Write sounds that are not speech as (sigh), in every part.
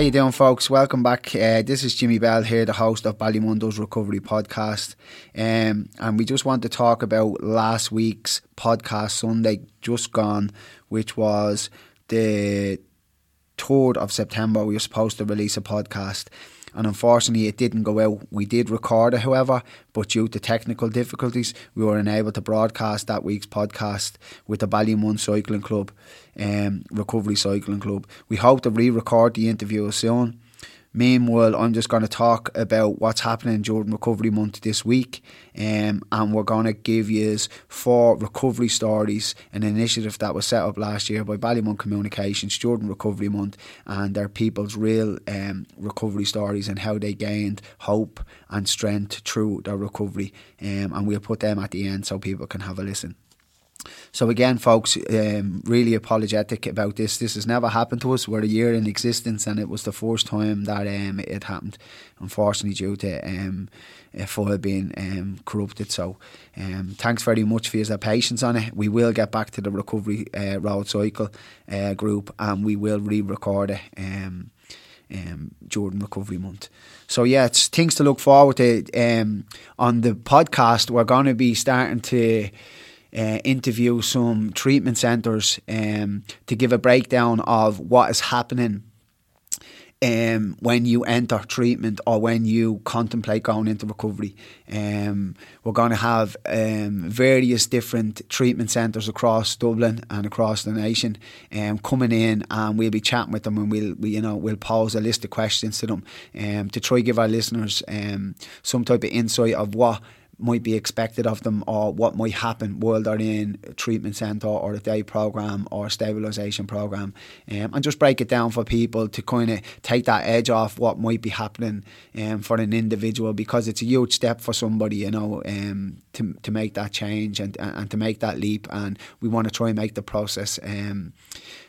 How you doing, folks? Welcome back. Uh, this is Jimmy Bell here, the host of Ballymun Does Recovery Podcast, um, and we just want to talk about last week's podcast Sunday just gone, which was the third of September. We were supposed to release a podcast, and unfortunately it didn't go out. We did record it, however, but due to technical difficulties, we were unable to broadcast that week's podcast with the Ballymun Cycling Club, um, Recovery Cycling Club. We hope to re-record the interview soon. Meanwhile, I'm just going to talk about what's happening during Recovery Month this week, um, and we're going to give you four recovery stories, an initiative that was set up last year by Ballymun Communications during Recovery Month, and their people's real um, recovery stories and how they gained hope and strength through their recovery. Um, and we'll put them at the end so people can have a listen. So again, folks, um, really apologetic about this. This has never happened to us. We're a year in existence, and it was the first time that um, it happened. Unfortunately, due to um, a file being um, corrupted. So, um, thanks very much for your patience on it. We will get back to the recovery uh, road cycle uh, group, and we will re-record it. Um, um, during Recovery Month. So yeah, it's things to look forward to. Um, on the podcast, we're going to be starting to uh, interview some treatment centres um, to give a breakdown of what is happening um, when you enter treatment or when you contemplate going into recovery. Um, we're going to have um, various different treatment centres across Dublin and across the nation um, coming in, and we'll be chatting with them, and we'll we, you know we'll pose a list of questions to them um, to try give our listeners some type of insight of what might be expected of them or what might happen while they're in a treatment centre or a day programme or a stabilisation programme. Um, and just break it down for people to kind of take that edge off what might be happening um, for an individual because it's a huge step for somebody you know um, to, to make that change and, and to make that leap. And we want to try and make the process um,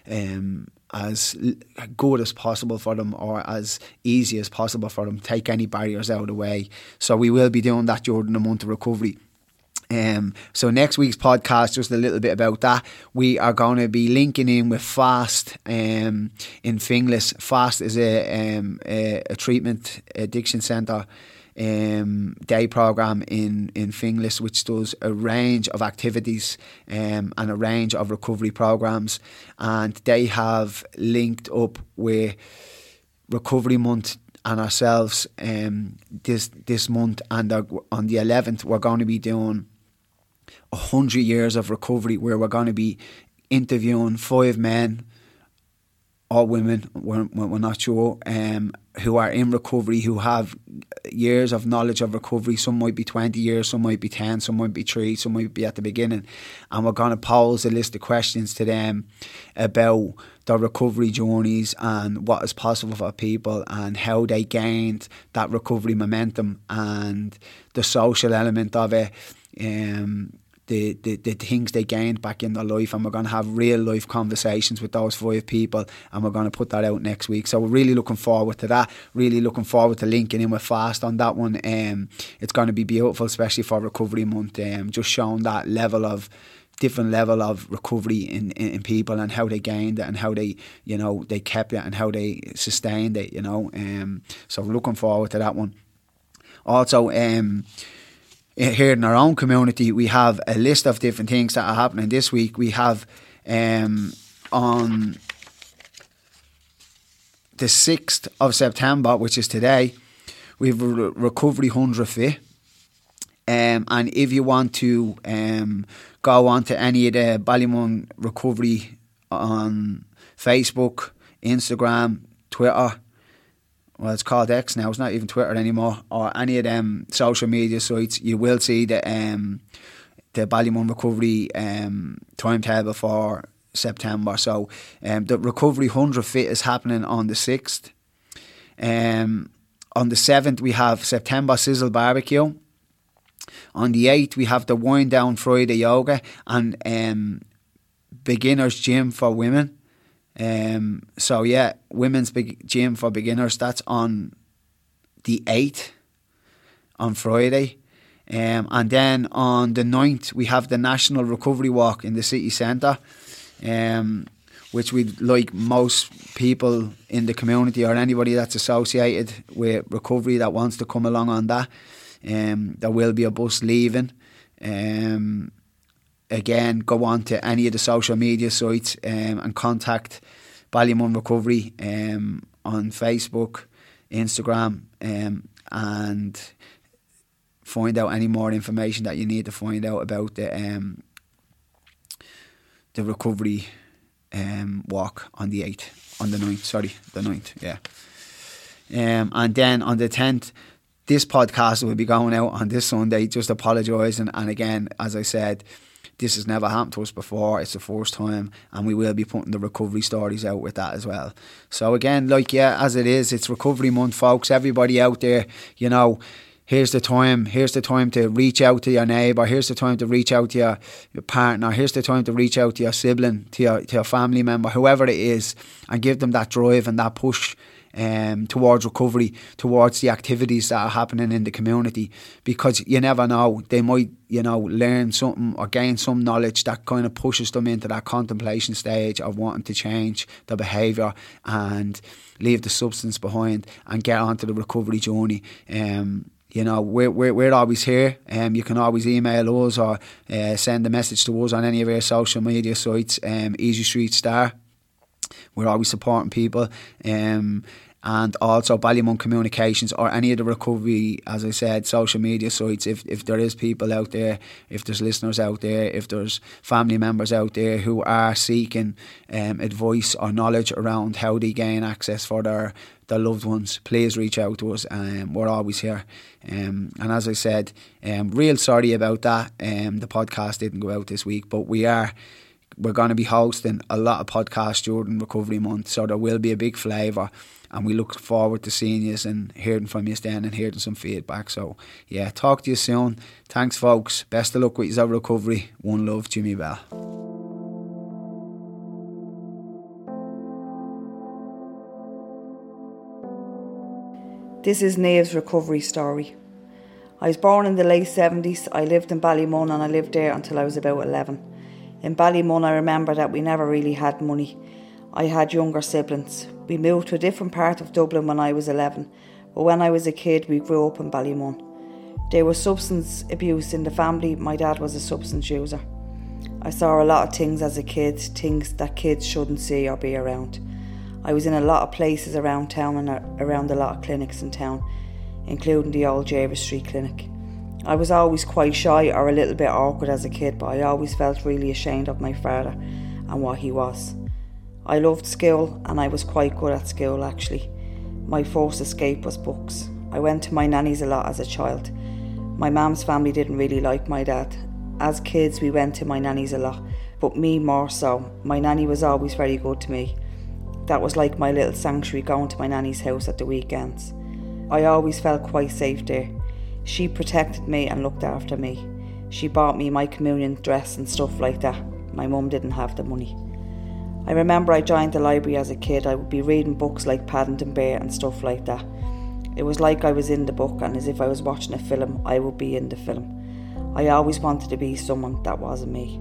um, as good as possible for them or as easy as possible for them. Take any barriers out of the way. So we will be doing that during the month of recovery. Um, so next week's podcast, just a little bit about that. We are going to be linking in with Fast um, in Finglas. Fast is a, um, a, a treatment addiction centre um, day program in in Finglas, which does a range of activities um, and a range of recovery programs, and they have linked up with Recovery Month and ourselves um, this this month, and on the eleventh we're going to be doing hundred years of recovery, where we're going to be interviewing five men or women, we're, we're not sure, um, who are in recovery, who have years of knowledge of recovery. Some might be 20 years, some might be 10, some might be 3, some might be at the beginning. And we're going to pose a list of questions to them about their recovery journeys and what is possible for people and how they gained that recovery momentum and the social element of it. Um, the, the, the things they gained back in their life and we're going to have real life conversations with those five people and we're going to put that out next week. So we're really looking forward to that. Really looking forward to linking in with fast on that one. Um, it's going to be beautiful especially for recovery month um, just showing that level of different level of recovery in, in, in, people and how they gained it and how they you know they kept it and how they sustained it you know um, so looking forward to that one. Also um, here in our own community, we have a list of different things that are happening this week. We have um, on the 6th of September, which is today, we have a recovery 100 fit. Um, and if you want to um, go on to any of the Ballymun recovery on Facebook, Instagram, Twitter, well, it's called X now. It's not even Twitter anymore, or any of them social media sites. You will see the um, the Ballymun recovery um, timetable for September. So um, the recovery hundred fit is happening on the sixth. Um, on the seventh, we have September Sizzle Barbecue. On the eighth, we have the Wind Down Friday Yoga and um, Beginners Gym for women. Um, so yeah, women's big gym for beginners. That's on the eighth on Friday. Um, and then on the 9th, we have the National Recovery Walk in the city centre. Um, which we'd like most people in the community or anybody that's associated with recovery that wants to come along on that. Um, there will be a bus leaving. Um, again, go on to any of the social media sites um, and contact Ballymun Recovery um, on Facebook, Instagram, um, and find out any more information that you need to find out about the um, the recovery um, walk on the 8th, on the 9th, sorry, the 9th, yeah. Um, and then on the 10th, this podcast will be going out on this Sunday. Just apologise. And, and again, as I said, this has never happened to us before. It's the first time, and we will be putting the recovery stories out with that as well. So again, like yeah, as it is, it's recovery month, folks. Everybody out there, you know, here's the time. Here's the time to reach out to your neighbour. Here's the time to reach out to your, your partner. Here's the time to reach out to your sibling, to your to your family member, whoever it is, and give them that drive and that push um, towards recovery, towards the activities that are happening in the community, because you never know, they might, you know, learn something or gain some knowledge that kind of pushes them into that contemplation stage of wanting to change their behaviour and leave the substance behind and get onto the recovery journey. Um, you know, we're, we're, we're always here. Um, you can always email us or uh, send a message to us on any of our social media sites, um, Easy Street Star we're always supporting people. Um, and also Ballymun Communications or any of the recovery, as I said, social media sites. If if there is people out there, if there's listeners out there, if there's family members out there who are seeking um, advice or knowledge around how they gain access for their their loved ones, please reach out to us. Um, we're always here. Um, and as I said, um, real sorry about that. Um, the podcast didn't go out this week, but we are we're going to be hosting a lot of podcasts during Recovery Month, so there will be a big flavour. And we look forward to seeing you and hearing from you then and hearing some feedback. So, yeah, talk to you soon. Thanks, folks. Best of luck with your recovery. One love, Jimmy Bell. This is Nave's recovery story. I was born in the late 70s. I lived in Ballymun and I lived there until I was about 11. In Ballymun, I remember that we never really had money. I had younger siblings. We moved to a different part of Dublin when I was 11, but when I was a kid, we grew up in Ballymun. There was substance abuse in the family. My dad was a substance user. I saw a lot of things as a kid, things that kids shouldn't see or be around. I was in a lot of places around town and around a lot of clinics in town, including the old Jervis Street Clinic. I was always quite shy or a little bit awkward as a kid, but I always felt really ashamed of my father and what he was. I loved school and I was quite good at school actually. My first escape was books. I went to my nanny's a lot as a child. My mum's family didn't really like my dad. As kids, we went to my nanny's a lot, but me more so. My nanny was always very good to me. That was like my little sanctuary going to my nanny's house at the weekends. I always felt quite safe there. She protected me and looked after me. She bought me my communion dress and stuff like that. My mum didn't have the money. I remember I joined the library as a kid. I would be reading books like Paddington Bear and stuff like that. It was like I was in the book, and as if I was watching a film, I would be in the film. I always wanted to be someone that wasn't me.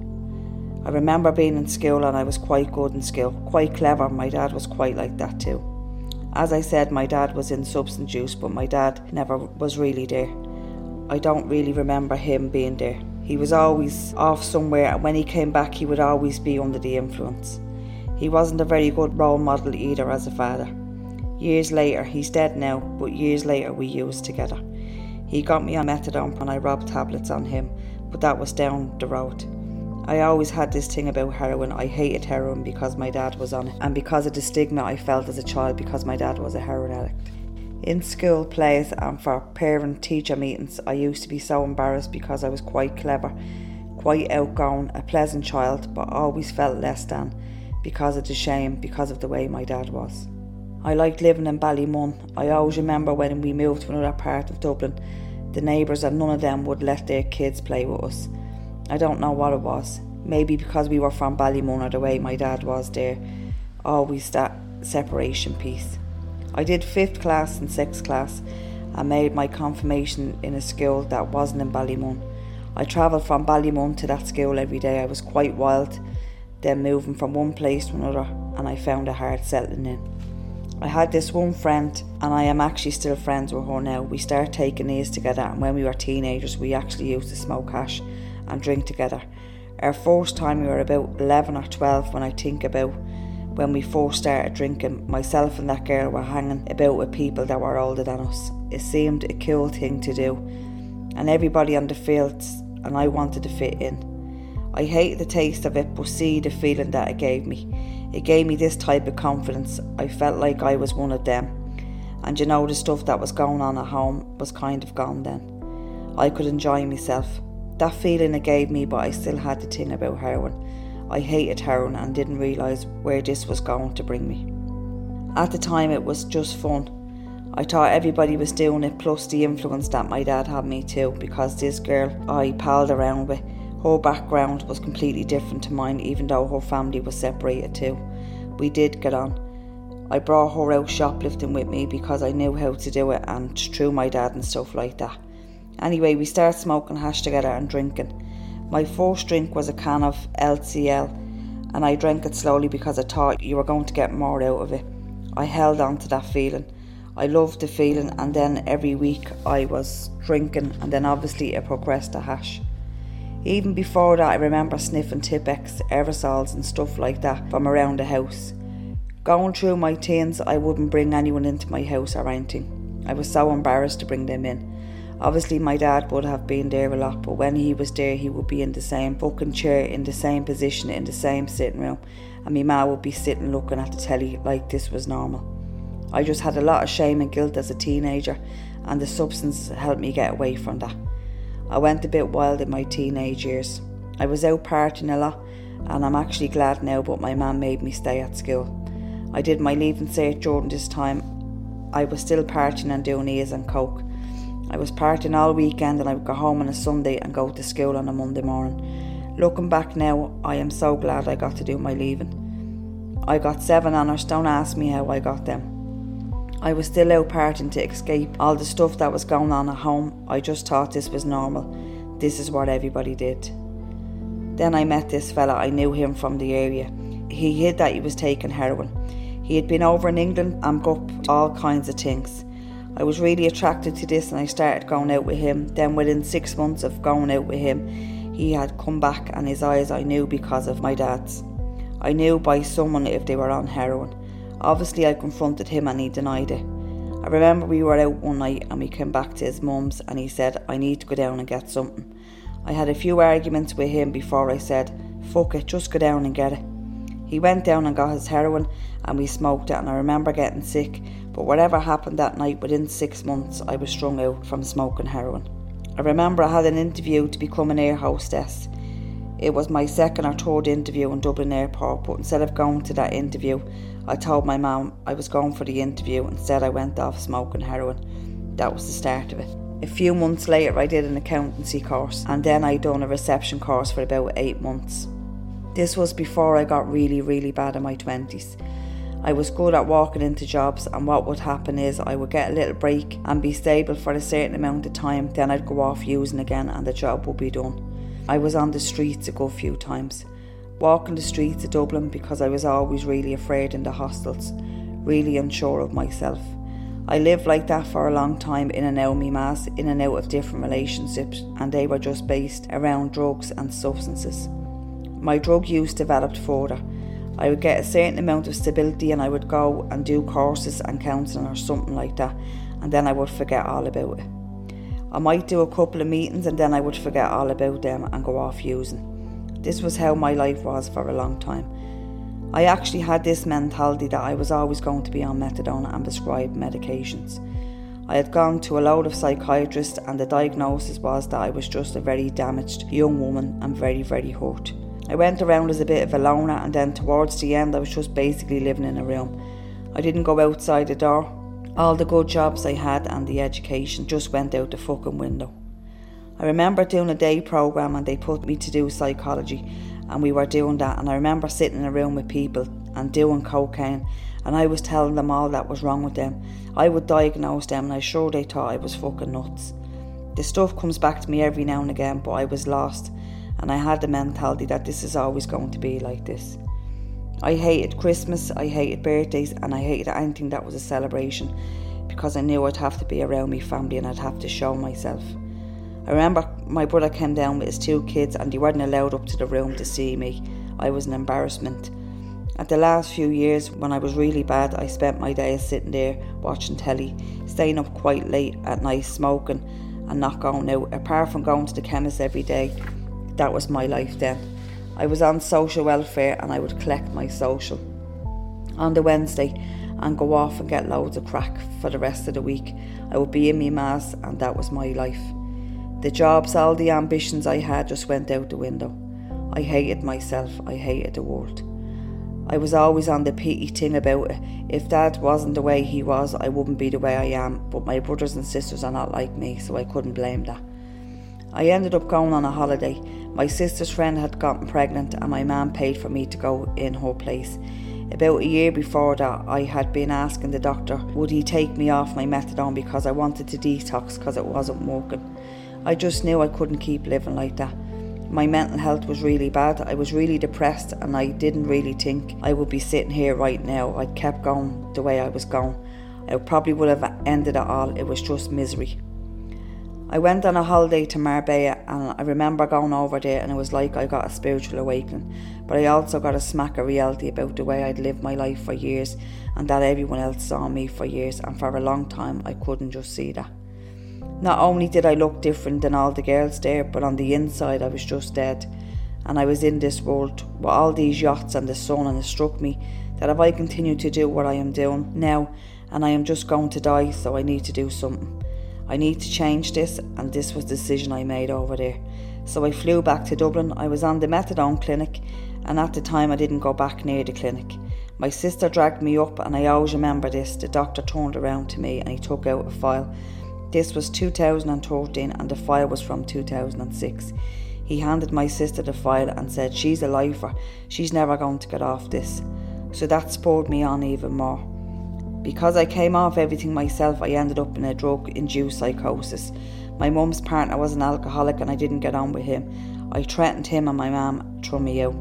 I remember being in school and I was quite good in school, quite clever. My dad was quite like that too. As I said, my dad was in substance use, but my dad never was really there. I don't really remember him being there. He was always off somewhere, and when he came back, he would always be under the influence. He wasn't a very good role model either as a father. Years later, he's dead now, but years later, we used together. He got me on methadone and I robbed tablets on him, but that was down the road. I always had this thing about heroin. I hated heroin because my dad was on it, and because of the stigma I felt as a child because my dad was a heroin addict. In school plays and for parent teacher meetings, I used to be so embarrassed because I was quite clever, quite outgoing, a pleasant child, but always felt less than because of the shame, because of the way my dad was. I liked living in Ballymun. I always remember when we moved to another part of Dublin, the neighbours and none of them would let their kids play with us. I don't know what it was. Maybe because we were from Ballymun or the way my dad was there. Always that separation piece. I did fifth class and sixth class and made my confirmation in a school that wasn't in Ballymun. I travelled from Ballymun to that school every day. I was quite wild. then moving from one place to another, and I found it hard settling in. I had this one friend, and I am actually still friends with her now. We started taking these together, and when we were teenagers, we actually used to smoke hash and drink together. Our first time, we were about 11 or 12 when I think about when we first started drinking. Myself and that girl were hanging about with people that were older than us. It seemed a cool thing to do, and everybody on the fields, and I wanted to fit in. I hated the taste of it, but see the feeling that it gave me. It gave me this type of confidence. I felt like I was one of them. And you know, the stuff that was going on at home was kind of gone then. I could enjoy myself. That feeling it gave me, but I still had the thing about heroin. I hated heroin and didn't realise where this was going to bring me. At the time, it was just fun. I thought everybody was doing it, plus the influence that my dad had me too, because this girl I palled around with her background was completely different to mine, even though her family was separated too. We did get on. I brought her out shoplifting with me because I knew how to do it and through my dad and stuff like that. Anyway, we started smoking hash together and drinking. My first drink was a can of LCL and I drank it slowly because I thought you were going to get more out of it. I held on to that feeling. I loved the feeling, and then every week I was drinking, and then obviously it progressed to hash. Even before that, I remember sniffing Tipp-Ex, aerosols, and stuff like that from around the house. Going through my teens, I wouldn't bring anyone into my house or anything. I was so embarrassed to bring them in. Obviously, my dad would have been there a lot, but when he was there, he would be in the same fucking chair, in the same position, in the same sitting room, and my ma would be sitting looking at the telly like this was normal. I just had a lot of shame and guilt as a teenager, and the substance helped me get away from that. I went a bit wild in my teenage years. I was out partying a lot, and I'm actually glad now, but my mum made me stay at school. I did my leaving cert during this time. I was still partying and doing ears and coke. I was partying all weekend and I would go home on a Sunday and go to school on a Monday morning. Looking back now, I am so glad I got to do my leaving. I got seven honours, don't ask me how I got them. I was still out partying to escape all the stuff that was going on at home. I just thought this was normal. This is what everybody did. Then I met this fella, I knew him from the area. He hid that he was taking heroin. He had been over in England and got all kinds of things. I was really attracted to this and I started going out with him. Then, within six months of going out with him, he had come back and his eyes I knew because of my dad's. I knew by someone if they were on heroin. Obviously, I confronted him and he denied it. I remember we were out one night and we came back to his mum's and he said, I need to go down and get something. I had a few arguments with him before I said, fuck it, just go down and get it. He went down and got his heroin and we smoked it and I remember getting sick, but whatever happened that night, within six months I was strung out from smoking heroin. I remember I had an interview to become an air hostess. It was my second or third interview in Dublin Airport, but instead of going to that interview, I told my mum I was going for the interview. Instead, I went off smoking heroin. That was the start of it. A few months later, I did an accountancy course, and then I done a reception course for about eight months. This was before I got really, really bad in my 20s. I was good at walking into jobs, and what would happen is I would get a little break and be stable for a certain amount of time, then I'd go off using again, and the job would be done. I was on the streets a good few times, walking the streets of Dublin because I was always really afraid in the hostels, really unsure of myself. I lived like that for a long time in and out of mass, in and out of different relationships, and they were just based around drugs and substances. My drug use developed further. I would get a certain amount of stability and I would go and do courses and counselling or something like that, and then I would forget all about it. I might do a couple of meetings and then I would forget all about them and go off using. This was how my life was for a long time. I actually had this mentality that I was always going to be on methadone and prescribed medications. I had gone to a load of psychiatrists, and the diagnosis was that I was just a very damaged young woman and very, very hurt. I went around as a bit of a loner, and then towards the end, I was just basically living in a room. I didn't go outside the door, all the good jobs I had and the education just went out the fucking window. I remember doing a day program and they put me to do psychology and we were doing that and I remember sitting in a room with people and doing cocaine and I was telling them all that was wrong with them. I would diagnose them and I sure they thought I was fucking nuts. The stuff comes back to me every now and again but I was lost and I had the mentality that this is always going to be like this. I hated Christmas, I hated birthdays, and I hated anything that was a celebration because I knew I'd have to be around my family and I'd have to show myself. I remember my brother came down with his two kids and they weren't allowed up to the room to see me. I was an embarrassment. At the last few years, when I was really bad, I spent my days sitting there watching telly, staying up quite late at night, smoking, and not going out. Apart from going to the chemist every day, that was my life then. I was on social welfare and I would collect my social on the Wednesday and go off and get loads of crack for the rest of the week. I would be in my mass and that was my life. The jobs, all the ambitions I had just went out the window. I hated myself, I hated the world. I was always on the pity thing about it. If dad wasn't the way he was, I wouldn't be the way I am, but my brothers and sisters are not like me, so I couldn't blame that. I ended up going on a holiday. My sister's friend had gotten pregnant, and my mum paid for me to go in her place. About a year before that, I had been asking the doctor would he take me off my methadone because I wanted to detox because it wasn't working. I just knew I couldn't keep living like that. My mental health was really bad. I was really depressed and I didn't really think I would be sitting here right now. I kept going the way I was going. I probably would have ended it all. It was just misery. I went on a holiday to Marbella and I remember going over there and it was like I got a spiritual awakening. But I also got a smack of reality about the way I'd lived my life for years and that everyone else saw me for years and for a long time I couldn't just see that. Not only did I look different than all the girls there, but on the inside I was just dead. And I was in this world with all these yachts and the sun, and it struck me that if I continue to do what I am doing now, and I am just going to die, so I need to do something. I need to change this, and this was the decision I made over there. So I flew back to Dublin. I was on the methadone clinic, and at the time I didn't go back near the clinic. My sister dragged me up, and I always remember this. The doctor turned around to me and he took out a file this was 2013 and the file was from 2006. He handed my sister the file and said, She's a lifer, she's never going to get off this. So that spurred me on even more. Because I came off everything myself, I ended up in a drug induced psychosis. My mum's partner was an alcoholic and I didn't get on with him. I threatened him and my mum threw me out.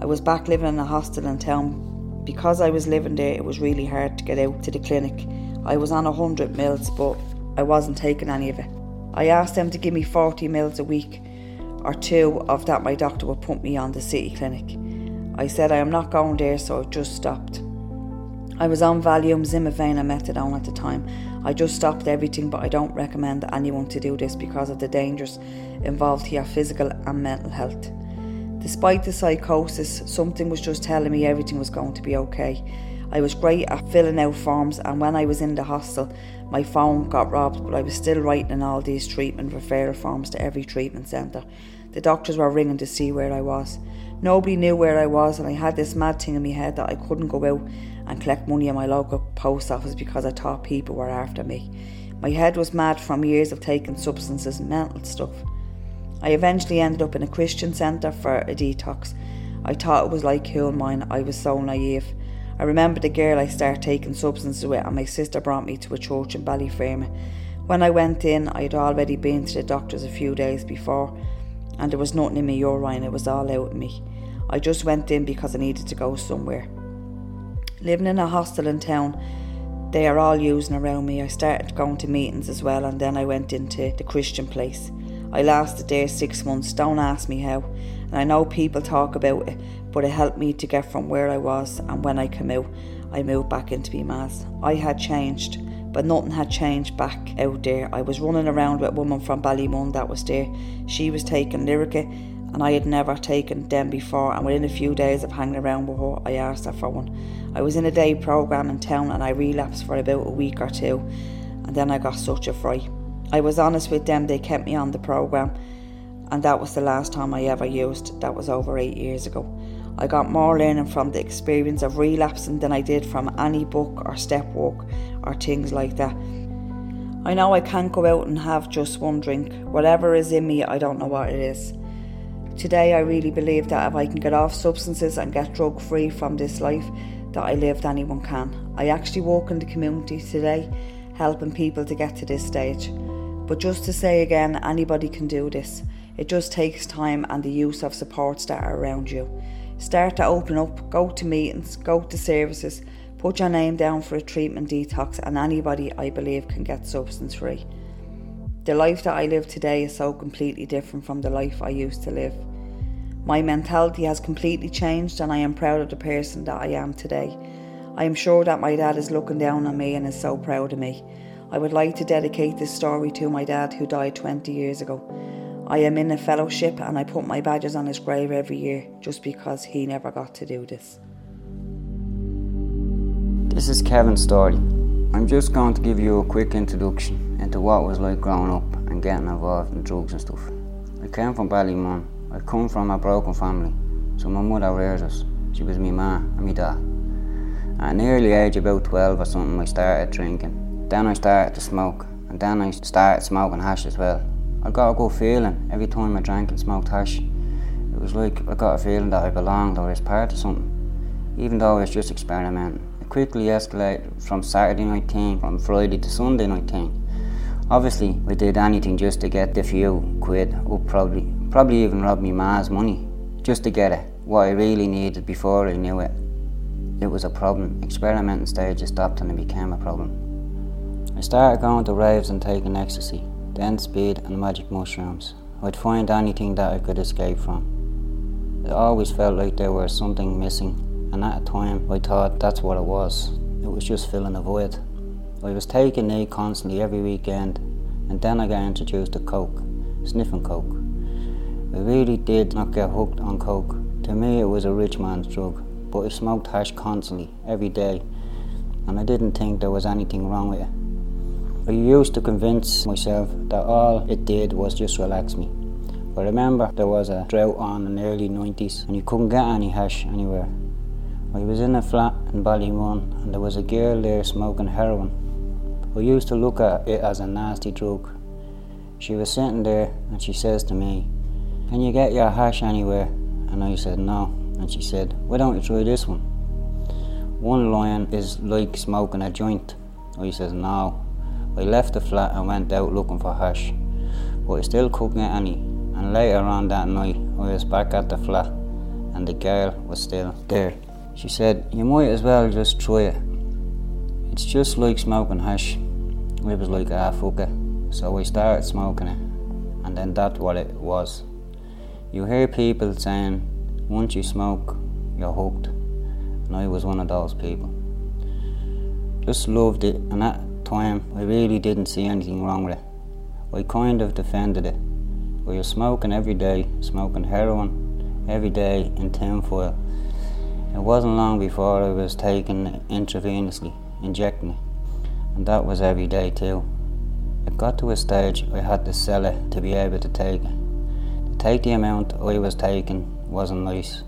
I was back living in a hostel in town. Because I was living there, it was really hard to get out to the clinic. I was on a hundred mils, but I wasn't taking any of it. I asked them to give me 40 mils a week or two of that my doctor would put me on the city clinic. I said I am not going there, so I just stopped. I was on Valium, Zimovane, and Methadone at the time. I just stopped everything, but I don't recommend anyone to do this because of the dangers involved here, physical and mental health. Despite the psychosis, something was just telling me everything was going to be okay. I was great at filling out forms, and when I was in the hostel, my phone got robbed, but I was still writing all these treatment referral forms to every treatment centre. The doctors were ringing to see where I was. Nobody knew where I was, and I had this mad thing in my head that I couldn't go out and collect money at my local post office because I thought people were after me. My head was mad from years of taking substances and mental stuff. I eventually ended up in a Christian centre for a detox. I thought it was like Coolmine, I was so naive. I remember the girl I started taking substances with, and my sister brought me to a church in Ballyfermot. When I went in, I had already been to the doctors a few days before, and there was nothing in my urine, it was all out of me. I just went in because I needed to go somewhere. Living in a hostel in town, they are all using around me. I started going to meetings as well, and then I went into the Christian place. I lasted there six months, don't ask me how. And I know people talk about it, but it helped me to get from where I was. And when I came out, I moved back into BMAS. I had changed, but nothing had changed back out there. I was running around with a woman from Ballymun that was there. She was taking Lyrica, and I had never taken them before. And within a few days of hanging around with her, I asked her for one. I was in a day program in town, and I relapsed for about a week or two, and then I got such a fright. I was honest with them; they kept me on the program and that was the last time I ever used. That was over eight years ago. I got more learning from the experience of relapsing than I did from any book or step walk or things like that. I know I can't go out and have just one drink. Whatever is in me, I don't know what it is. Today, I really believe that if I can get off substances and get drug free from this life that I lived, anyone can. I actually work in the community today, helping people to get to this stage. But just to say again, anybody can do this. It just takes time and the use of supports that are around you. Start to open up, go to meetings, go to services, put your name down for a treatment detox, and anybody I believe can get substance free. The life that I live today is so completely different from the life I used to live. My mentality has completely changed, and I am proud of the person that I am today. I am sure that my dad is looking down on me and is so proud of me. I would like to dedicate this story to my dad who died 20 years ago. I am in a fellowship and I put my badges on his grave every year just because he never got to do this. This is Kevin's story. I'm just going to give you a quick introduction into what was like growing up and getting involved in drugs and stuff. I came from Ballymun. I come from a broken family, so my mother reared us. She was my ma and my dad. At an early age, about 12 or something, I started drinking. Then I started to smoke, and then I started smoking hash as well. I got a good feeling every time I drank and smoked hash. It was like I got a feeling that I belonged or was part of something, even though I was just experimenting. It quickly escalated from Saturday night thing, from Friday to Sunday night thing. Obviously, we did anything just to get the few quid up, probably, probably even rob me ma's money, just to get it, what I really needed before I knew it. It was a problem. Experimenting stages stopped and it became a problem. I started going to raves and taking ecstasy then speed and magic mushrooms. I'd find anything that I could escape from. It always felt like there was something missing, and at a time I thought that's what it was. It was just filling a void. I was taking it constantly every weekend, and then I got introduced to coke, sniffing coke. I really did not get hooked on coke. To me, it was a rich man's drug, but I smoked hash constantly, every day, and I didn't think there was anything wrong with it. I used to convince myself that all it did was just relax me. I remember there was a drought on in the early 90s and you couldn't get any hash anywhere. I was in a flat in Ballymun and there was a girl there smoking heroin. I used to look at it as a nasty drug. She was sitting there and she says to me, Can you get your hash anywhere? And I said, No. And she said, Why don't you try this one? One lion is like smoking a joint. I says, No. I left the flat and went out looking for hash, but I still couldn't get any. And later on that night, I was back at the flat, and the girl was still there. She said, You might as well just try it. It's just like smoking hash. I was like, Ah, fuck it. So we started smoking it, and then that's what it was. You hear people saying, Once you smoke, you're hooked. And I was one of those people. Just loved it, and that time, I really didn't see anything wrong with it. I kind of defended it. We were smoking every day, smoking heroin every day in tinfoil. It wasn't long before I was taken intravenously, injecting it, and that was every day too. It got to a stage I had to sell it to be able to take it. To take the amount I was taking wasn't nice.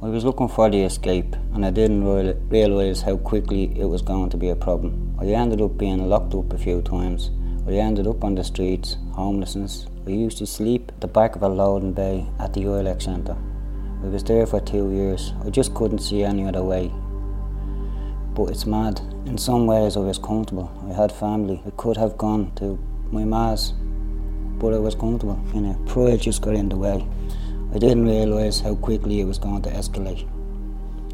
I was looking for the escape and I didn't realise how quickly it was going to be a problem. I ended up being locked up a few times. I ended up on the streets, homelessness. I used to sleep at the back of a loading bay at the ILAC centre. I was there for two years. I just couldn't see any other way. But it's mad. In some ways I was comfortable. I had family. I could have gone to my ma's, but I was comfortable. You know, pride just got in the way. I didn't realise how quickly it was going to escalate.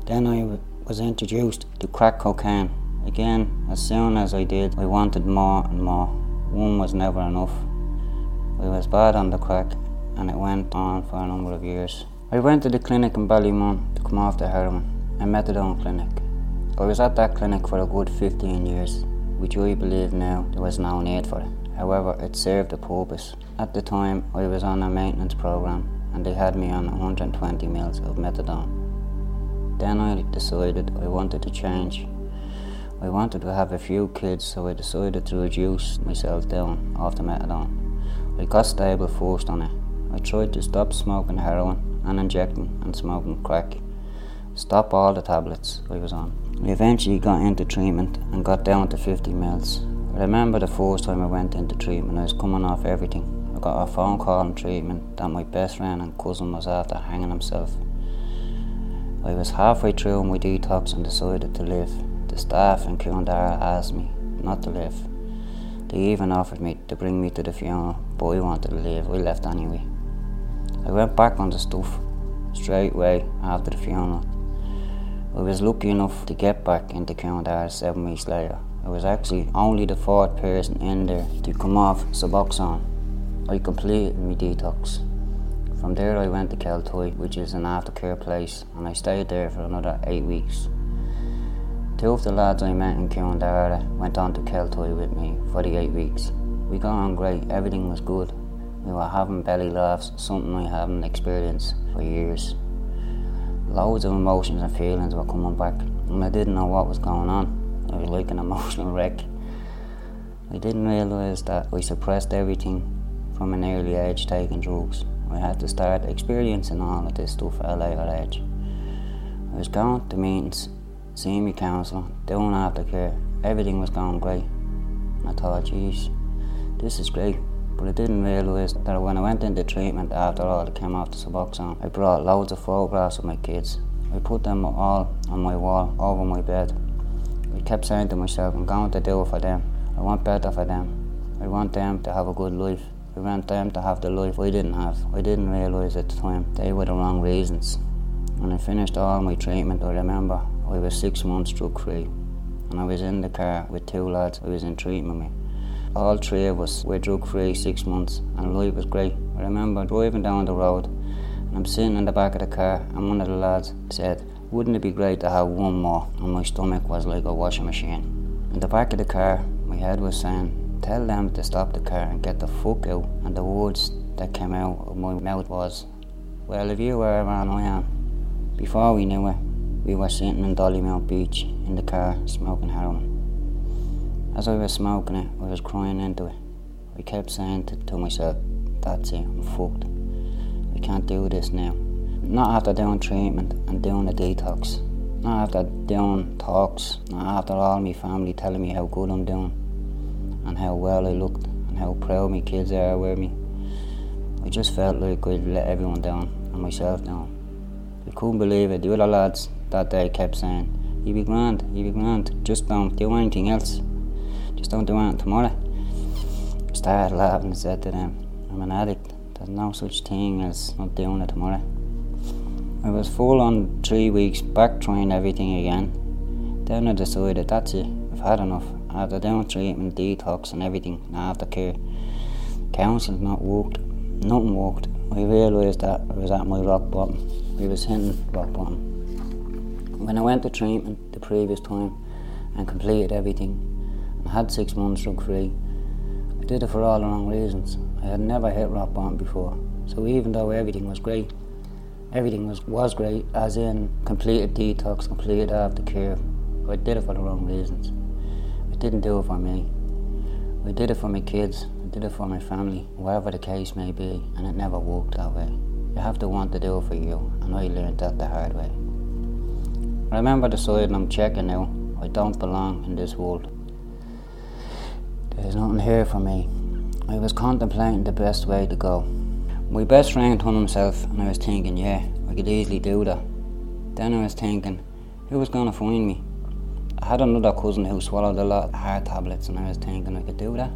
Then I was introduced to crack cocaine. Again, as soon as I did, I wanted more and more. One was never enough. I was bad on the crack, and it went on for a number of years. I went to the clinic in Ballymun to come off the heroin, a methadone clinic. I was at that clinic for a good 15 years, which I believe now there was no need for. However, it served a purpose. At the time, I was on a maintenance program and they had me on 120 mils of methadone. Then I decided I wanted to change. I wanted to have a few kids, so I decided to reduce myself down the methadone. I got stable first on it. I tried to stop smoking heroin and injecting and smoking crack. Stop all the tablets I was on. I eventually got into treatment and got down to 50 mils. I remember the first time I went into treatment, I was coming off everything I got a phone call and treatment that my best friend and cousin was after hanging himself. I was halfway through my detox and decided to live. The staff in Kildare asked me not to live. They even offered me to bring me to the funeral, but we wanted to live. We left anyway. I went back on the stuff straight away after the funeral. I was lucky enough to get back into Clondalkin seven weeks later. I was actually only the fourth person in there to come off Suboxone. I completed my detox. From there I went to Keltoi, which is an aftercare place, and I stayed there for another eight weeks. Two of the lads I met in Clondalkin went on to Keltoi with me for the eight weeks. We got on great, everything was good. We were having belly laughs, something I haven't experienced for years. Loads of emotions and feelings were coming back, and I didn't know what was going on. I was like an (laughs) emotional wreck. I didn't realise that I suppressed everything from an early age taking drugs. I had to start experiencing all of this stuff at a later age. I was going to meetings, seeing my counsellor, doing aftercare, everything was going great. I thought, geez, this is great. But I didn't realise that when I went into treatment after all I came off the Suboxone, I brought loads of photographs of my kids. I put them all on my wall over my bed I kept saying to myself, I'm going to do it for them. I want better for them. I want them to have a good life. I want them to have the life I didn't have. I didn't realise at the time they were the wrong reasons. When I finished all my treatment, I remember I was six months drug free. And I was in the car with two lads who was in treatment with me. All three of us were drug free six months and life was great. I remember driving down the road and I'm sitting in the back of the car and one of the lads said, wouldn't it be great to have one more? And my stomach was like a washing machine. In the back of the car, my head was saying, Tell them to stop the car and get the fuck out. And the words that came out of my mouth was, Well, if you were around, I am. Before we knew it, we were sitting in Dollymount Beach in the car smoking heroin. As I was smoking it, I was crying into it. I kept saying to, to myself, That's it, I'm fucked. I can't do this now. Not after doing treatment and doing a detox. Not after doing talks. Not after all my family telling me how good I'm doing and how well I looked and how proud my kids are with me. I just felt like I'd let everyone down and myself down. I couldn't believe it. The other lads that day kept saying, You be grand, you be grand, just don't do anything else. Just don't do anything tomorrow. I started laughing and said to them, I'm an addict. There's no such thing as not doing it tomorrow. I was full on three weeks back trying everything again. Then I decided that's it, I've had enough. After doing treatment, detox and everything, aftercare, counselling not worked, nothing worked. I realised that I was at my rock bottom. I was hitting rock bottom. When I went to treatment the previous time and completed everything and had six months drug free, I did it for all the wrong reasons. I had never hit rock bottom before. So even though everything was great, everything was, was great, as in completed detox, completed aftercare. I did it for the wrong reasons. I didn't do it for me. I did it for my kids, I did it for my family, whatever the case may be, and it never worked that way. You have to want to do it for you, and I learned that the hard way. I remember deciding I'm checking now. I don't belong in this world. There's nothing here for me. I was contemplating the best way to go. My best friend hung himself, and I was thinking, yeah, I could easily do that. Then I was thinking, who was going to find me? I had another cousin who swallowed a lot of heart tablets, and I was thinking I could do that.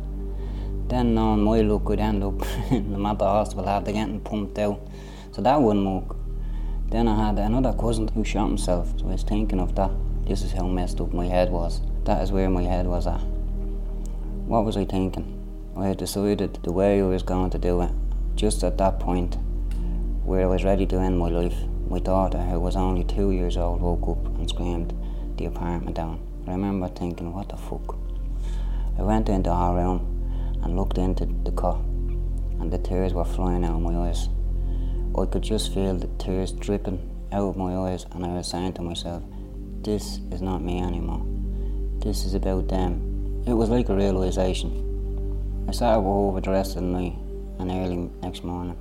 Then, knowing my luck, I'd end up (laughs) in the mental hospital after getting pumped out, so that wouldn't work. Then I had another cousin who shot himself, so I was thinking of that. This is how messed up my head was. That is where my head was at. What was I thinking? I had decided the way I was going to do it just at that point, where I was ready to end my life, my daughter, who was only two years old, woke up and screamed the apartment down. I remember thinking, what the fuck? I went into our room and looked into the cot, and the tears were flying out of my eyes. I could just feel the tears dripping out of my eyes, and I was saying to myself, this is not me anymore. This is about them. It was like a realization. I sat up over rest of the and early next morning.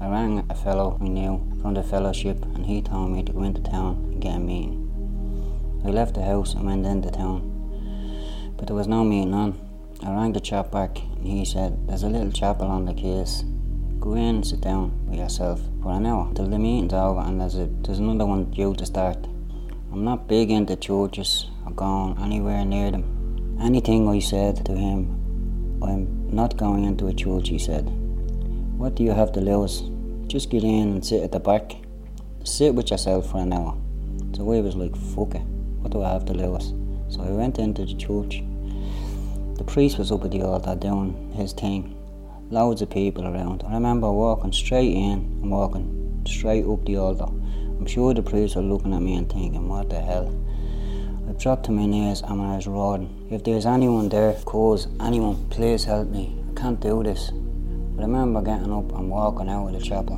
I rang a fellow I knew from the fellowship and he told me to go into town and get a meeting. I left the house and went into town, but there was no meeting on. I rang the chap back and he said, There's a little chapel on the case. Go in and sit down by yourself for an hour till the meeting's over and there's, a, there's another one due to start. I'm not big into churches or going anywhere near them. Anything I said to him, I'm not going into a church, he said. What do you have to lose? just get in and sit at the back. Sit with yourself for an hour. So we was like, fuck it, what do I have to lose? So I went into the church. The priest was up at the altar doing his thing. Loads of people around. I remember walking straight in and walking straight up the altar. I'm sure the priest were looking at me and thinking, what the hell? Dropped to my knees and I was roaring, if there's anyone there, cause anyone, please help me. I can't do this. I remember getting up and walking out of the chapel,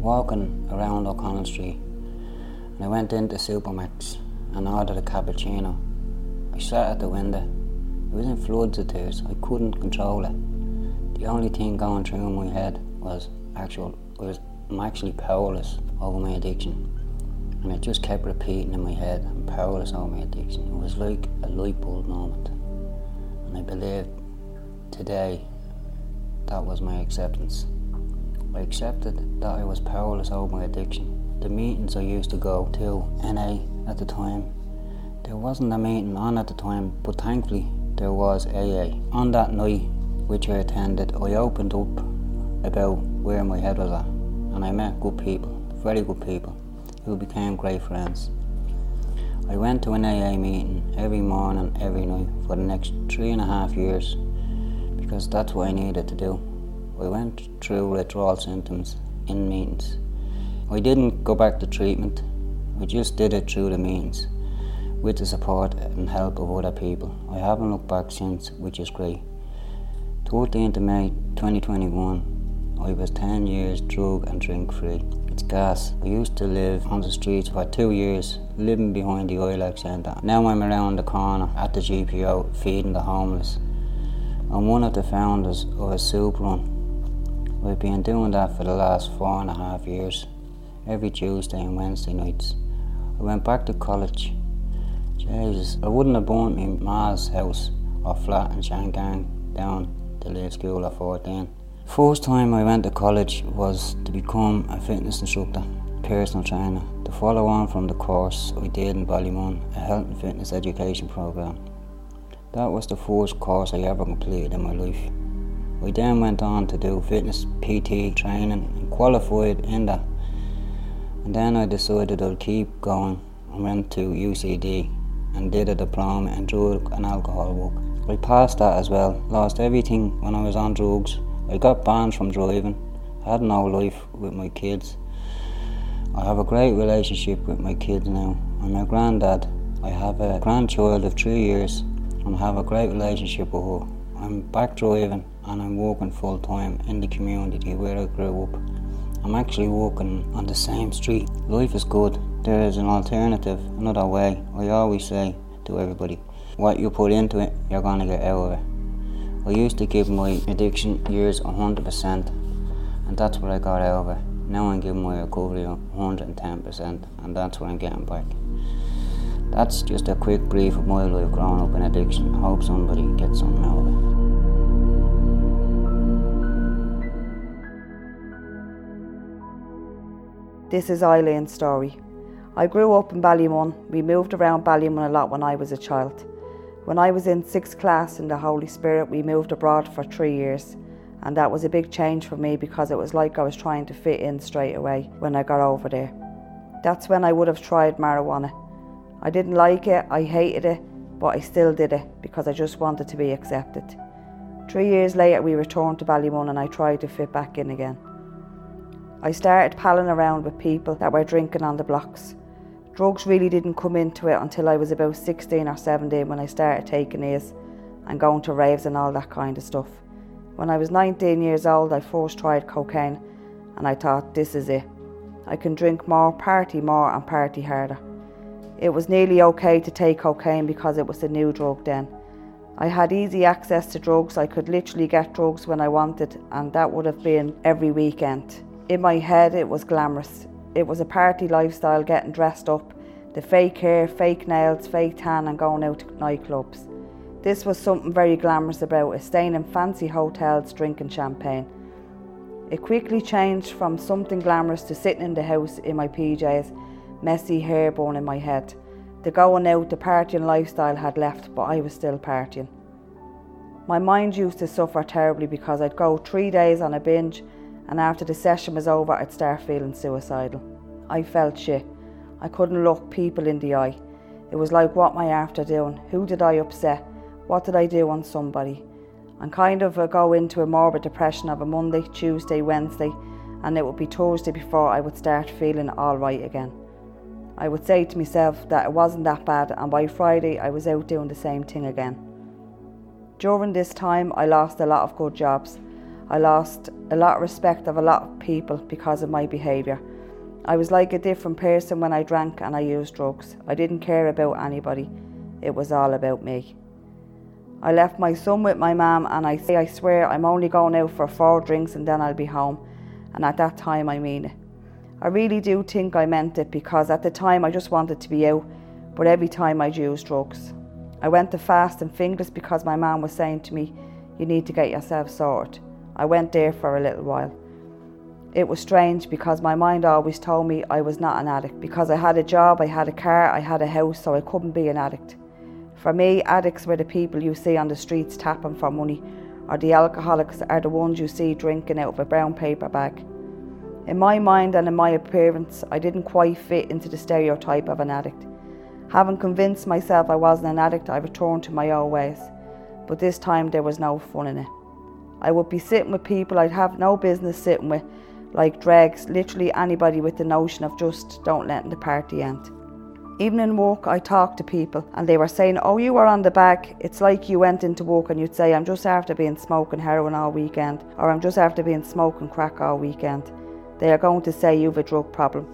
walking around O'Connell Street, and I went into Supermac's and ordered a cappuccino. I sat at the window. It was in floods of tears. I couldn't control it. The only thing going through my head was actual was I'm actually powerless over my addiction. And it just kept repeating in my head, I'm powerless over my addiction. It was like a light bulb moment. And I believe today that was my acceptance. I accepted that I was powerless over my addiction. The meetings I used to go to, NA at the time, there wasn't a meeting on at the time, but thankfully there was AA. On that night, which I attended, I opened up about where my head was at, and I met good people, very good people, who became great friends. I went to an AA meeting every morning, every night for the next three and a half years because that's what I needed to do. I went through withdrawal symptoms in meetings. I didn't go back to treatment, I just did it through the meetings with the support and help of other people. I haven't looked back since, which is great. 14th of May 2021, I was 10 years drug and drink free. It's gas. I used to live on the streets for two years, living behind the ILAC centre. Now I'm around the corner at the GPO feeding the homeless. I'm one of the founders of a soup run. We've been doing that for the last four and a half years, every Tuesday and Wednesday nights. I went back to college. Jesus, I wouldn't have bought me ma's house or flat in Shangan down to leave school at 14. First time I went to college was to become a fitness instructor, personal trainer, to follow on from the course I did in Ballymun, a health and fitness education program. That was the first course I ever completed in my life. I then went on to do fitness PT training and qualified in that. And then I decided I'd keep going and went to UCD and did a diploma in drug and alcohol work. I passed that as well, lost everything when I was on drugs. I got banned from driving, I had no life with my kids. I have a great relationship with my kids now. I'm a granddad. I have a grandchild of three years and have a great relationship with her. I'm back driving and I'm working full time in the community where I grew up. I'm actually working on the same street. Life is good. There is an alternative, another way. I always say to everybody, what you put into it, you're gonna get out of it. I used to give my addiction years 100%, and that's what I got out of it. Now I'm giving my recovery 110%, and that's what I'm getting back. That's just a quick brief of my life growing up in addiction. I hope somebody gets something out of it. This is Eileen's story. I grew up in Ballymun. We moved around Ballymun a lot when I was a child. When I was in sixth class in the Holy Spirit, we moved abroad for three years. And that was a big change for me because it was like I was trying to fit in straight away when I got over there. That's when I would have tried marijuana. I didn't like it, I hated it, but I still did it because I just wanted to be accepted. Three years later, we returned to Ballymun and I tried to fit back in again. I started palling around with people that were drinking on the blocks. Drugs really didn't come into it until I was about 16 or 17 when I started taking these and going to raves and all that kind of stuff. When I was 19 years old, I first tried cocaine and I thought, this is it. I can drink more, party more, and party harder. It was nearly okay to take cocaine because it was a new drug then. I had easy access to drugs, I could literally get drugs when I wanted, and that would have been every weekend. In my head, it was glamorous. It was a party lifestyle, getting dressed up, the fake hair, fake nails, fake tan, and going out to nightclubs. This was something very glamorous about it, staying in fancy hotels, drinking champagne. It quickly changed from something glamorous to sitting in the house in my PJs, messy hair bone in my head. The going out, the partying lifestyle had left, but I was still partying. My mind used to suffer terribly because I'd go three days on a binge and after the session was over, I'd start feeling suicidal. I felt shit. I couldn't look people in the eye. It was like, what am I after doing? Who did I upset? What did I do on somebody? And kind of go into a morbid depression of a Monday, Tuesday, Wednesday, and it would be Thursday before I would start feeling all right again. I would say to myself that it wasn't that bad, and by Friday I was out doing the same thing again. During this time, I lost a lot of good jobs. I lost a lot of respect of a lot of people because of my behaviour. I was like a different person when I drank and I used drugs. I didn't care about anybody, it was all about me. I left my son with my mum, and I say, I swear, I'm only going out for four drinks and then I'll be home. And at that time, I mean it. I really do think I meant it because at the time I just wanted to be out, but every time I'd use drugs. I went to fast and fingers because my mum was saying to me, You need to get yourself sorted. I went there for a little while. It was strange because my mind always told me I was not an addict because I had a job, I had a car, I had a house, so I couldn't be an addict. For me, addicts were the people you see on the streets tapping for money, or the alcoholics are the ones you see drinking out of a brown paper bag. In my mind and in my appearance, I didn't quite fit into the stereotype of an addict. Having convinced myself I wasn't an addict, I returned to my old ways. But this time there was no fun in it. I would be sitting with people I'd have no business sitting with, like dregs, literally anybody with the notion of just don't let the party end. Even in work, I talked to people and they were saying, Oh, you were on the back. It's like you went into work and you'd say, I'm just after being smoking heroin all weekend, or I'm just after being smoking crack all weekend they are going to say you've a drug problem.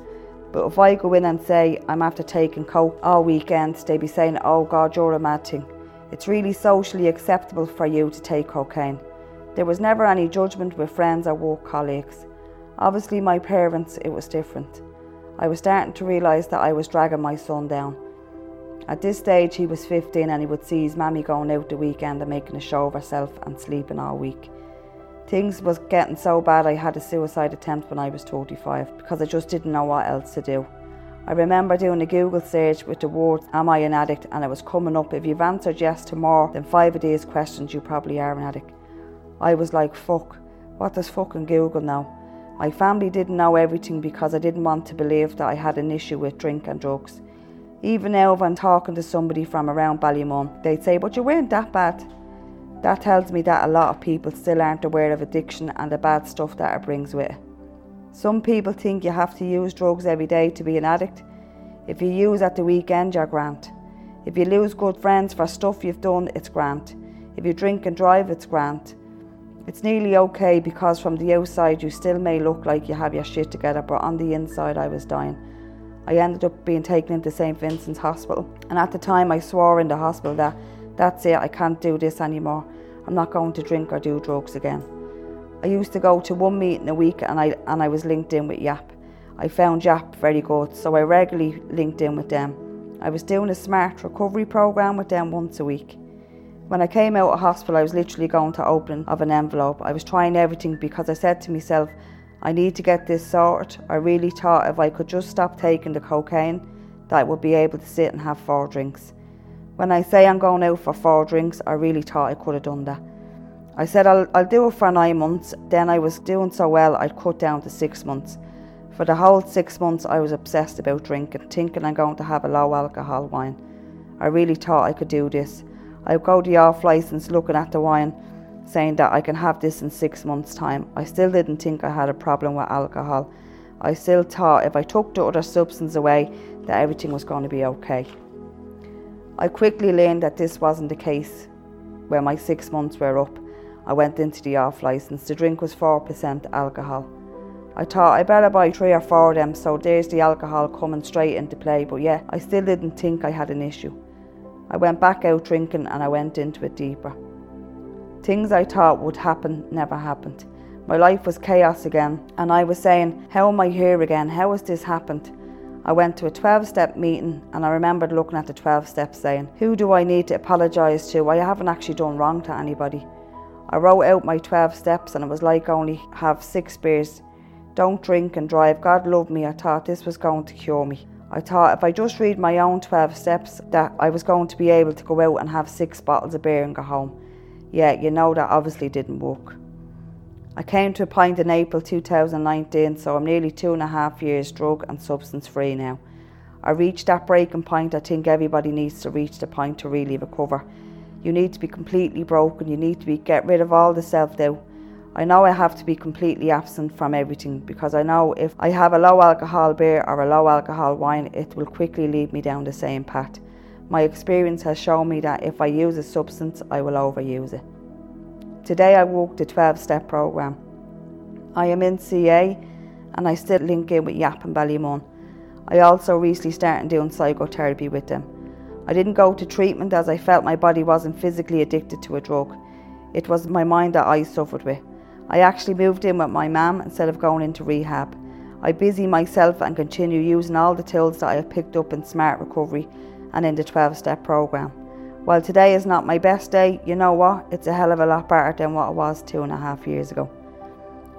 But if I go in and say I'm after taking coke all weekend, they'd be saying, oh God, you're a mad thing. It's really socially acceptable for you to take cocaine. There was never any judgment with friends or work colleagues. Obviously, my parents, it was different. I was starting to realise that I was dragging my son down. At this stage, he was 15 and he would see his mammy going out the weekend and making a show of herself and sleeping all week. Things was getting so bad I had a suicide attempt when I was 25 because I just didn't know what else to do. I remember doing a Google search with the words, Am I an addict? and it was coming up, if you've answered yes to more than five of these questions, you probably are an addict. I was like, fuck, what does fucking Google know? My family didn't know everything because I didn't want to believe that I had an issue with drink and drugs. Even now, if I'm talking to somebody from around Ballymun, they'd say, But you weren't that bad. That tells me that a lot of people still aren't aware of addiction and the bad stuff that it brings with it. Some people think you have to use drugs every day to be an addict. If you use at the weekend, you're grand. If you lose good friends for stuff you've done, it's grand. If you drink and drive, it's grand. It's nearly okay because from the outside you still may look like you have your shit together, but on the inside I was dying. I ended up being taken into St Vincent's Hospital, and at the time I swore in the hospital that that's it, I can't do this anymore. I'm not going to drink or do drugs again. I used to go to one meeting a week and I, and I was linked in with YAP. I found YAP very good, so I regularly linked in with them. I was doing a smart recovery program with them once a week. When I came out of hospital, I was literally going to open of an envelope. I was trying everything because I said to myself, I need to get this sorted. I really thought if I could just stop taking the cocaine, that I would be able to sit and have four drinks. When I say I'm going out for four drinks, I really thought I could have done that. I said I'll, I'll do it for nine months, then I was doing so well I'd cut down to six months. For the whole six months, I was obsessed about drinking, thinking I'm going to have a low alcohol wine. I really thought I could do this. I'd go the off license looking at the wine, saying that I can have this in six months' time. I still didn't think I had a problem with alcohol. I still thought if I took the other substance away, that everything was going to be okay. I quickly learned that this wasn't the case. When my six months were up, I went into the off licence. The drink was 4% alcohol. I thought I better buy three or four of them, so there's the alcohol coming straight into play, but yeah, I still didn't think I had an issue. I went back out drinking and I went into it deeper. Things I thought would happen never happened. My life was chaos again, and I was saying, How am I here again? How has this happened? I went to a 12 step meeting and I remembered looking at the 12 steps saying, Who do I need to apologise to? I haven't actually done wrong to anybody. I wrote out my 12 steps and it was like I only have six beers. Don't drink and drive. God love me. I thought this was going to cure me. I thought if I just read my own 12 steps that I was going to be able to go out and have six bottles of beer and go home. Yeah, you know that obviously didn't work. I came to a point in April 2019, so I'm nearly two and a half years drug and substance free now. I reached that breaking point I think everybody needs to reach the point to really recover. You need to be completely broken, you need to be get rid of all the self doubt. I know I have to be completely absent from everything because I know if I have a low alcohol beer or a low alcohol wine, it will quickly lead me down the same path. My experience has shown me that if I use a substance, I will overuse it. Today I walk the 12 step program. I am in CA and I still link in with YAP and Ballymun. I also recently started doing psychotherapy with them. I didn't go to treatment as I felt my body wasn't physically addicted to a drug. It was my mind that I suffered with. I actually moved in with my mum instead of going into rehab. I busy myself and continue using all the tools that I have picked up in Smart Recovery and in the 12 step program. While today is not my best day, you know what? It's a hell of a lot better than what it was two and a half years ago.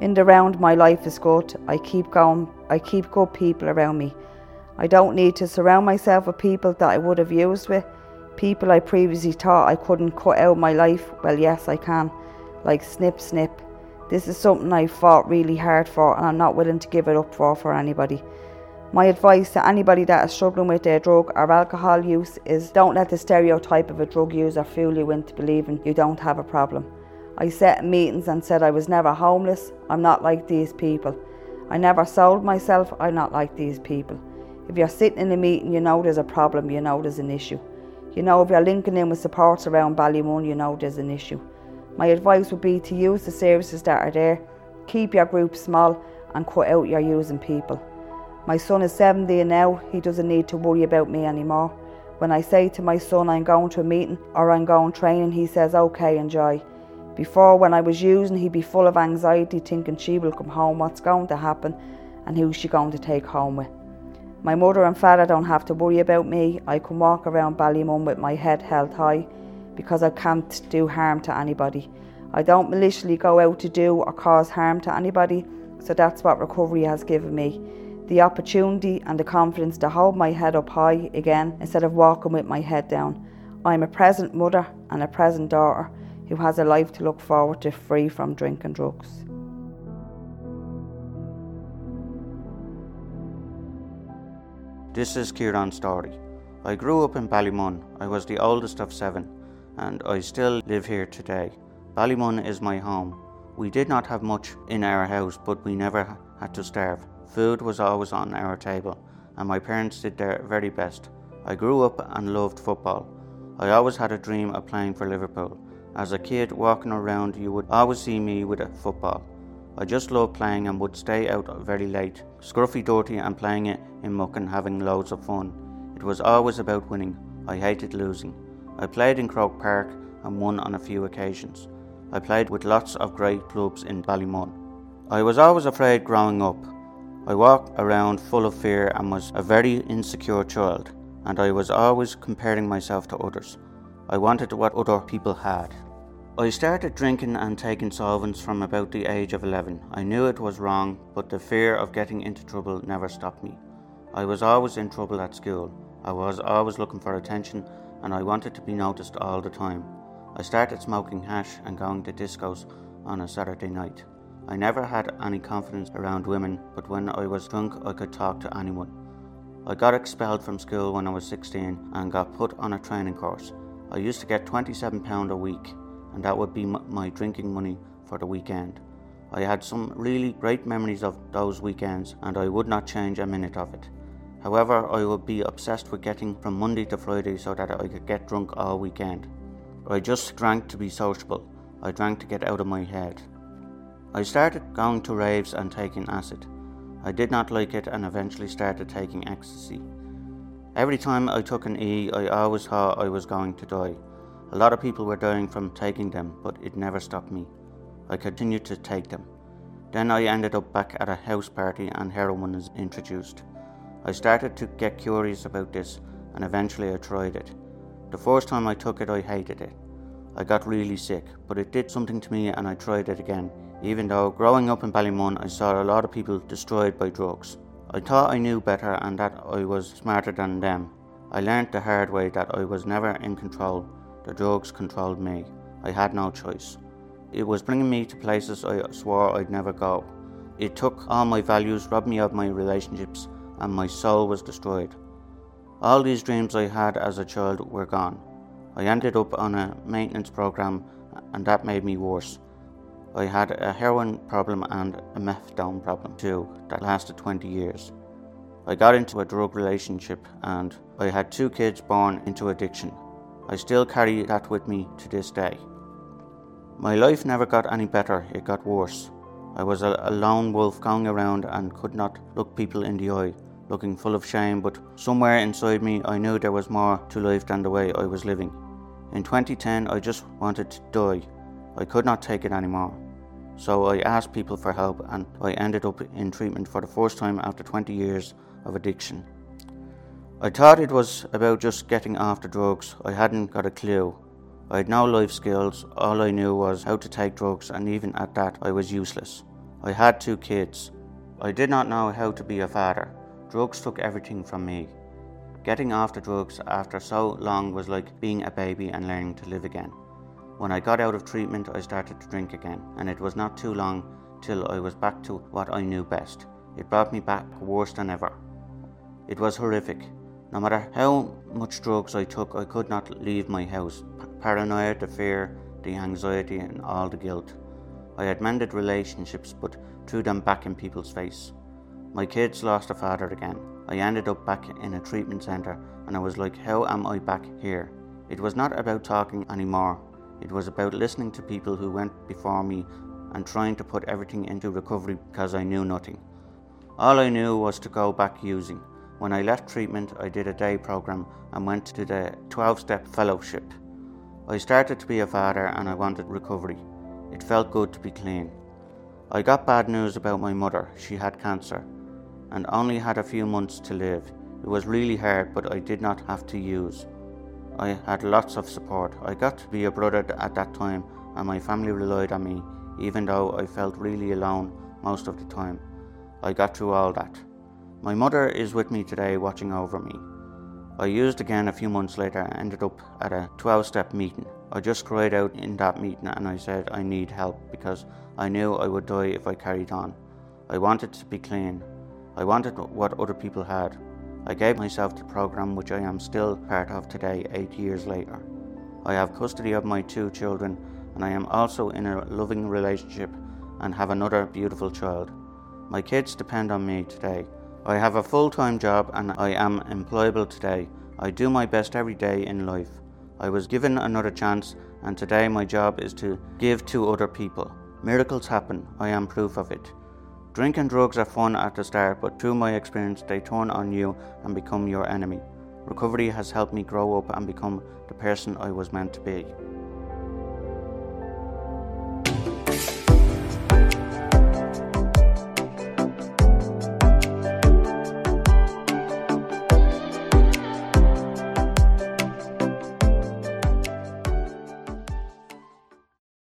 In the round, my life is good. I keep going, I keep good people around me. I don't need to surround myself with people that I would have used with. People I previously thought I couldn't cut out my life, well, yes, I can. Like snip, snip. This is something I fought really hard for, and I'm not willing to give it up for for anybody. My advice to anybody that is struggling with their drug or alcohol use is don't let the stereotype of a drug user fool you into believing you don't have a problem. I sat in meetings and said I was never homeless, I'm not like these people. I never sold myself, I'm not like these people. If you're sitting in a meeting, you know there's a problem, you know there's an issue. You know if you're linking in with supports around Ballymun, you know there's an issue. My advice would be to use the services that are there, keep your group small, and cut out your using people. My son is 70 now, he doesn't need to worry about me anymore. When I say to my son I'm going to a meeting or I'm going training, he says, okay, enjoy. Before, when I was using, he'd be full of anxiety, thinking she will come home, what's going to happen, and who's she going to take home with. My mother and father don't have to worry about me. I can walk around Ballymun with my head held high because I can't do harm to anybody. I don't maliciously go out to do or cause harm to anybody, so that's what recovery has given me. The opportunity and the confidence to hold my head up high again instead of walking with my head down. I'm a present mother and a present daughter who has a life to look forward to free from drink and drugs. This is Kieran's story. I grew up in Ballymun. I was the oldest of seven, and I still live here today. Ballymun is my home. We did not have much in our house, but we never had to starve. Food was always on our table, and my parents did their very best. I grew up and loved football. I always had a dream of playing for Liverpool. As a kid walking around, you would always see me with a football. I just loved playing and would stay out very late, scruffy dirty and playing it in muck and having loads of fun. It was always about winning. I hated losing. I played in Croke Park and won on a few occasions. I played with lots of great clubs in Ballymun. I was always afraid growing up. I walked around full of fear and was a very insecure child, and I was always comparing myself to others. I wanted what other people had. I started drinking and taking solvents from about the age of 11. I knew it was wrong, but the fear of getting into trouble never stopped me. I was always in trouble at school. I was always looking for attention and I wanted to be noticed all the time. I started smoking hash and going to discos on a Saturday night. I never had any confidence around women, but when I was drunk, I could talk to anyone. I got expelled from school when I was 16 and got put on a training course. I used to get £27 a week and that would be my drinking money for the weekend. I had some really great memories of those weekends, and I would not change a minute of it. However, I would be obsessed with getting from Monday to Friday so that I could get drunk all weekend. I just drank to be sociable. I drank to get out of my head. I started going to raves and taking acid. I did not like it and eventually started taking ecstasy. Every time I took an E, I always thought I was going to die. A lot of people were dying from taking them, but it never stopped me. I continued to take them. Then I ended up back at a house party and heroin was introduced. I started to get curious about this and eventually I tried it. The first time I took it, I hated it. I got really sick, but it did something to me and I tried it again, even though growing up in Ballymun I saw a lot of people destroyed by drugs. I thought I knew better and that I was smarter than them. I learned the hard way that I was never in control the drugs controlled me. I had no choice. It was bringing me to places I swore I'd never go. It took all my values, robbed me of my relationships, and my soul was destroyed. All these dreams I had as a child were gone. I ended up on a maintenance program, and that made me worse. I had a heroin problem and a methadone problem too that lasted 20 years. I got into a drug relationship and I had two kids born into addiction. I still carry that with me to this day. My life never got any better, it got worse. I was a, a, lone wolf going around and could not look people in the eye, looking full of shame, but somewhere inside me I knew there was more to life than the way I was living. In 2010, I just wanted to die. I could not take it anymore. So I asked people for help and I ended up in treatment for the first time after 20 years of addiction. I thought it was about just getting the drugs. I hadn't got a clue. I had no life skills. All I knew was how to take drugs, and even at that, I was useless. I had two kids. I did not know how to be a father. Drugs took everything from me. Getting off the drugs after so long was like being a baby and learning to live again. When I got out of treatment, I started to drink again, and it was not too long till I was back to what I knew best. It brought me back worse than ever. It was horrific. No matter how much drugs I took, I could not leave my house. P- paranoia, the fear, the anxiety, and all the guilt. I had mended relationships, but threw them back in people's face. My kids lost a father again. I ended up back in a treatment centre, and I was like, how am I back here? It was not about talking anymore. It was about listening to people who went before me and trying to put everything into recovery because I knew nothing. All I knew was to go back using. When I left treatment, I did a day program and went to the 12 step fellowship. I started to be a father and I wanted recovery. It felt good to be clean. I got bad news about my mother. She had cancer and only had a few months to live. It was really hard, but I did not have to use. I had lots of support. I got to be a brother at that time, and my family relied on me, even though I felt really alone most of the time. I got through all that. My mother is with me today watching over me. I used again a few months later and ended up at a 12 step meeting. I just cried out in that meeting and I said I need help because I knew I would die if I carried on. I wanted to be clean. I wanted what other people had. I gave myself the program which I am still part of today, eight years later. I have custody of my two children and I am also in a loving relationship and have another beautiful child. My kids depend on me today. I have a full time job and I am employable today. I do my best every day in life. I was given another chance, and today my job is to give to other people. Miracles happen, I am proof of it. Drink and drugs are fun at the start, but through my experience, they turn on you and become your enemy. Recovery has helped me grow up and become the person I was meant to be.